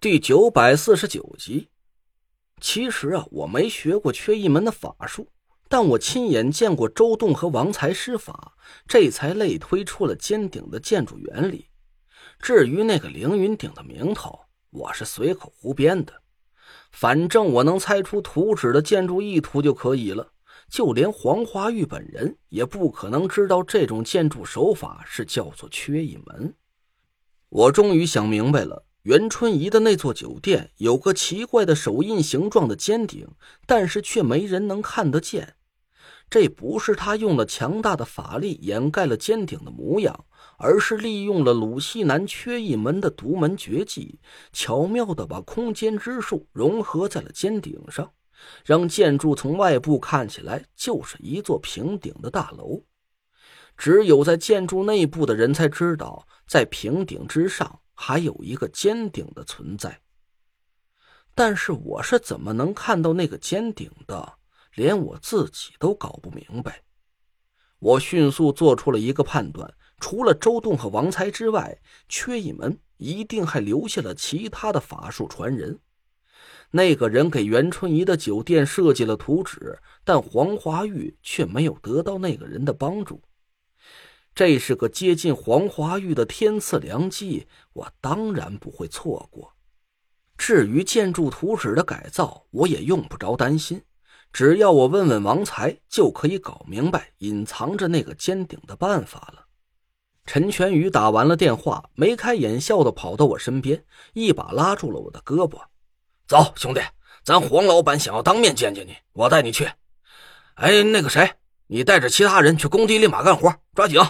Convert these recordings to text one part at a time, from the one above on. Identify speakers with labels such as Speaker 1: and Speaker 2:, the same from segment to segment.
Speaker 1: 第九百四十九集。其实啊，我没学过缺一门的法术，但我亲眼见过周栋和王才施法，这才类推出了尖顶的建筑原理。至于那个凌云顶的名头，我是随口胡编的。反正我能猜出图纸的建筑意图就可以了。就连黄花玉本人也不可能知道这种建筑手法是叫做缺一门。我终于想明白了。袁春怡的那座酒店有个奇怪的手印形状的尖顶，但是却没人能看得见。这不是他用了强大的法力掩盖了尖顶的模样，而是利用了鲁西南缺一门的独门绝技，巧妙的把空间之术融合在了尖顶上，让建筑从外部看起来就是一座平顶的大楼。只有在建筑内部的人才知道，在平顶之上。还有一个尖顶的存在，但是我是怎么能看到那个尖顶的？连我自己都搞不明白。我迅速做出了一个判断：除了周栋和王才之外，缺一门一定还留下了其他的法术传人。那个人给袁春怡的酒店设计了图纸，但黄华玉却没有得到那个人的帮助。这是个接近黄华玉的天赐良机，我当然不会错过。至于建筑图纸的改造，我也用不着担心，只要我问问王才，就可以搞明白隐藏着那个尖顶的办法了。陈全宇打完了电话，眉开眼笑的跑到我身边，一把拉住了我的胳膊：“
Speaker 2: 走，兄弟，咱黄老板想要当面见见你，我带你去。哎，那个谁，你带着其他人去工地立马干活，抓紧。”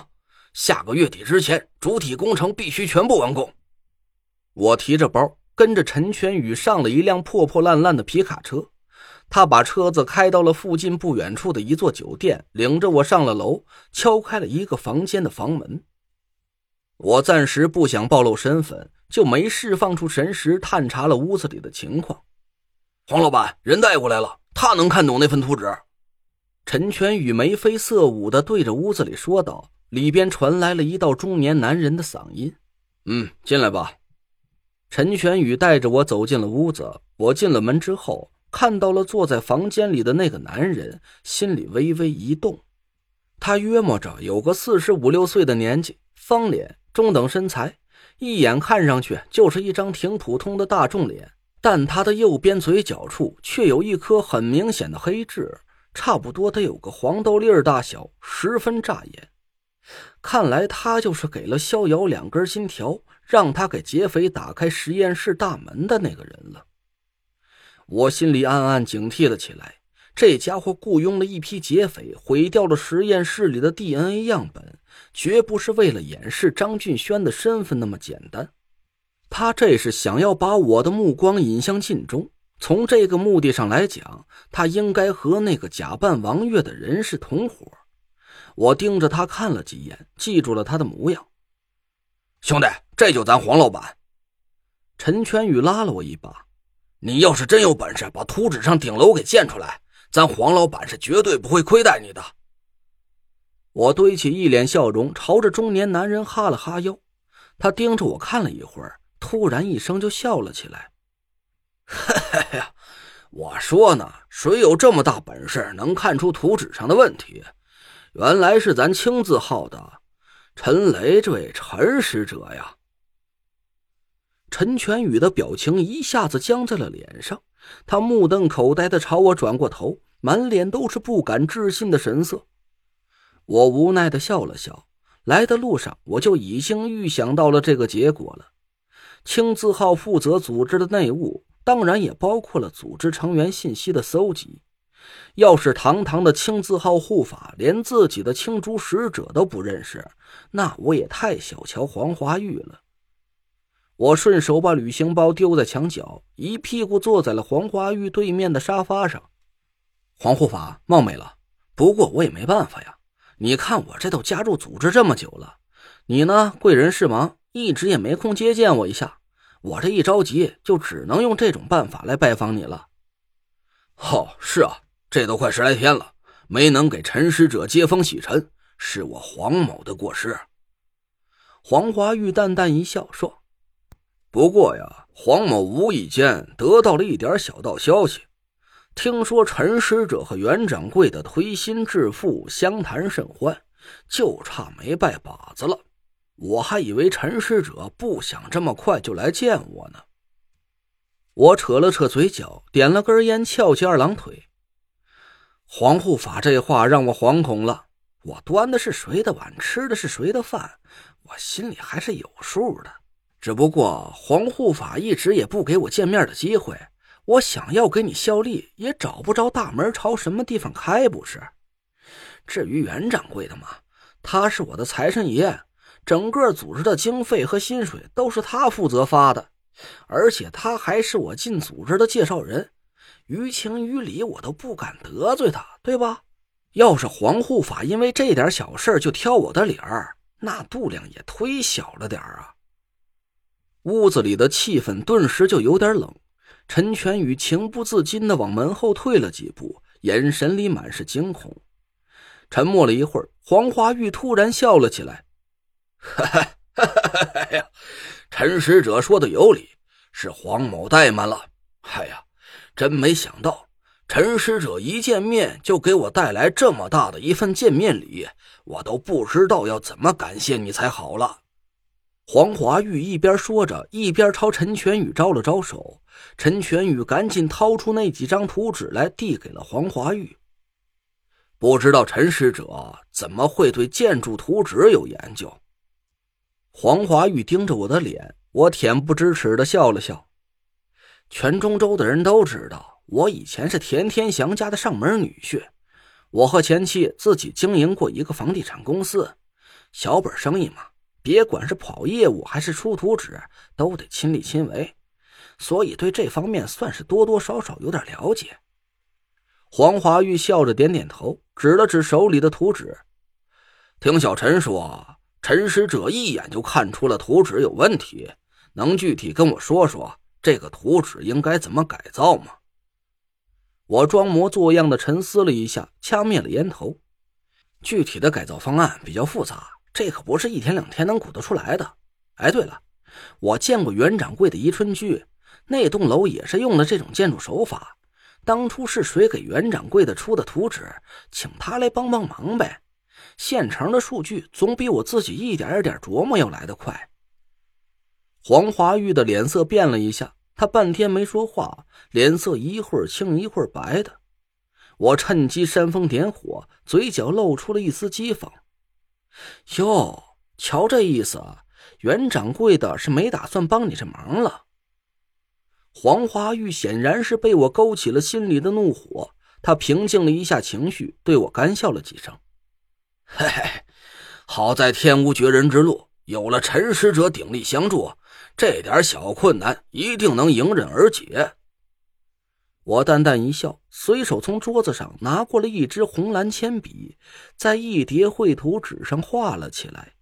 Speaker 2: 下个月底之前，主体工程必须全部完工。
Speaker 1: 我提着包，跟着陈全宇上了一辆破破烂烂的皮卡车。他把车子开到了附近不远处的一座酒店，领着我上了楼，敲开了一个房间的房门。我暂时不想暴露身份，就没释放出神识，探查了屋子里的情况。
Speaker 2: 黄老板，人带过来了，他能看懂那份图纸。
Speaker 1: 陈全宇眉飞色舞的对着屋子里说道。里边传来了一道中年男人的嗓音：“
Speaker 2: 嗯，进来吧。”
Speaker 1: 陈玄宇带着我走进了屋子。我进了门之后，看到了坐在房间里的那个男人，心里微微一动。他约摸着有个四十五六岁的年纪，方脸，中等身材，一眼看上去就是一张挺普通的大众脸。但他的右边嘴角处却有一颗很明显的黑痣，差不多得有个黄豆粒儿大小，十分扎眼。看来他就是给了逍遥两根金条，让他给劫匪打开实验室大门的那个人了。我心里暗暗警惕了起来。这家伙雇佣了一批劫匪，毁掉了实验室里的 DNA 样本，绝不是为了掩饰张俊轩的身份那么简单。他这是想要把我的目光引向晋中。从这个目的上来讲，他应该和那个假扮王月的人是同伙。我盯着他看了几眼，记住了他的模样。
Speaker 2: 兄弟，这就咱黄老板。
Speaker 1: 陈全宇拉了我一把：“
Speaker 2: 你要是真有本事把图纸上顶楼给建出来，咱黄老板是绝对不会亏待你的。”
Speaker 1: 我堆起一脸笑容，朝着中年男人哈了哈腰。他盯着我看了一会儿，突然一声就笑了起来：“
Speaker 2: 嘿嘿呀，我说呢，谁有这么大本事能看出图纸上的问题？”原来是咱青字号的陈雷这位陈使者呀！
Speaker 1: 陈全宇的表情一下子僵在了脸上，他目瞪口呆的朝我转过头，满脸都是不敢置信的神色。我无奈的笑了笑，来的路上我就已经预想到了这个结果了。青字号负责组织的内务，当然也包括了组织成员信息的搜集。要是堂堂的青字号护法连自己的青竹使者都不认识，那我也太小瞧黄华玉了。我顺手把旅行包丢在墙角，一屁股坐在了黄华玉对面的沙发上。黄护法冒昧了，不过我也没办法呀。你看我这都加入组织这么久了，你呢贵人事忙，一直也没空接见我一下。我这一着急，就只能用这种办法来拜访你了。
Speaker 2: 哦，是啊。这都快十来天了，没能给陈使者接风洗尘，是我黄某的过失。
Speaker 1: 黄华玉淡淡一笑说：“
Speaker 2: 不过呀，黄某无意间得到了一点小道消息，听说陈使者和袁掌柜的推心置腹，相谈甚欢，就差没拜把子了。我还以为陈使者不想这么快就来见我呢。
Speaker 1: 我扯了扯嘴角，点了根烟，翘起二郎腿。黄护法这话让我惶恐了。我端的是谁的碗，吃的是谁的饭，我心里还是有数的。只不过黄护法一直也不给我见面的机会，我想要给你效力，也找不着大门朝什么地方开，不是？至于袁掌柜的嘛，他是我的财神爷，整个组织的经费和薪水都是他负责发的，而且他还是我进组织的介绍人，于情于理我都不敢得罪他，对吧？要是黄护法因为这点小事就挑我的理儿，那度量也忒小了点啊！屋子里的气氛顿时就有点冷。陈全宇情不自禁的往门后退了几步，眼神里满是惊恐。沉默了一会儿，黄华玉突然笑了起来：“
Speaker 2: 哈哈哈哈哎呀，陈使者说的有理，是黄某怠慢了。哎呀，真没想到。”陈使者一见面就给我带来这么大的一份见面礼，我都不知道要怎么感谢你才好了。
Speaker 1: 黄华玉一边说着，一边朝陈全宇招了招手。陈全宇赶紧掏出那几张图纸来，递给了黄华玉。
Speaker 2: 不知道陈使者怎么会对建筑图纸有研究？
Speaker 1: 黄华玉盯着我的脸，我恬不知耻的笑了笑。全中州的人都知道。我以前是田天祥家的上门女婿，我和前妻自己经营过一个房地产公司，小本生意嘛，别管是跑业务还是出图纸，都得亲力亲为，所以对这方面算是多多少少有点了解。黄华玉笑着点点头，指了指手里的图纸，
Speaker 2: 听小陈说，陈使者一眼就看出了图纸有问题，能具体跟我说说这个图纸应该怎么改造吗？
Speaker 1: 我装模作样的沉思了一下，掐灭了烟头。具体的改造方案比较复杂，这可不是一天两天能鼓得出来的。哎，对了，我见过袁掌柜的宜春居，那栋楼也是用的这种建筑手法。当初是谁给袁掌柜的出的图纸，请他来帮帮忙呗。现成的数据总比我自己一点一点琢磨要来得快。黄华玉的脸色变了一下。他半天没说话，脸色一会儿青一会儿白的。我趁机煽风点火，嘴角露出了一丝讥讽：“哟，瞧这意思，袁掌柜的是没打算帮你这忙了。”黄华玉显然是被我勾起了心里的怒火，他平静了一下情绪，对我干笑了几声：“
Speaker 2: 嘿嘿，好在天无绝人之路，有了陈使者鼎力相助。”这点小困难一定能迎刃而解。
Speaker 1: 我淡淡一笑，随手从桌子上拿过了一支红蓝铅笔，在一叠绘图纸上画了起来。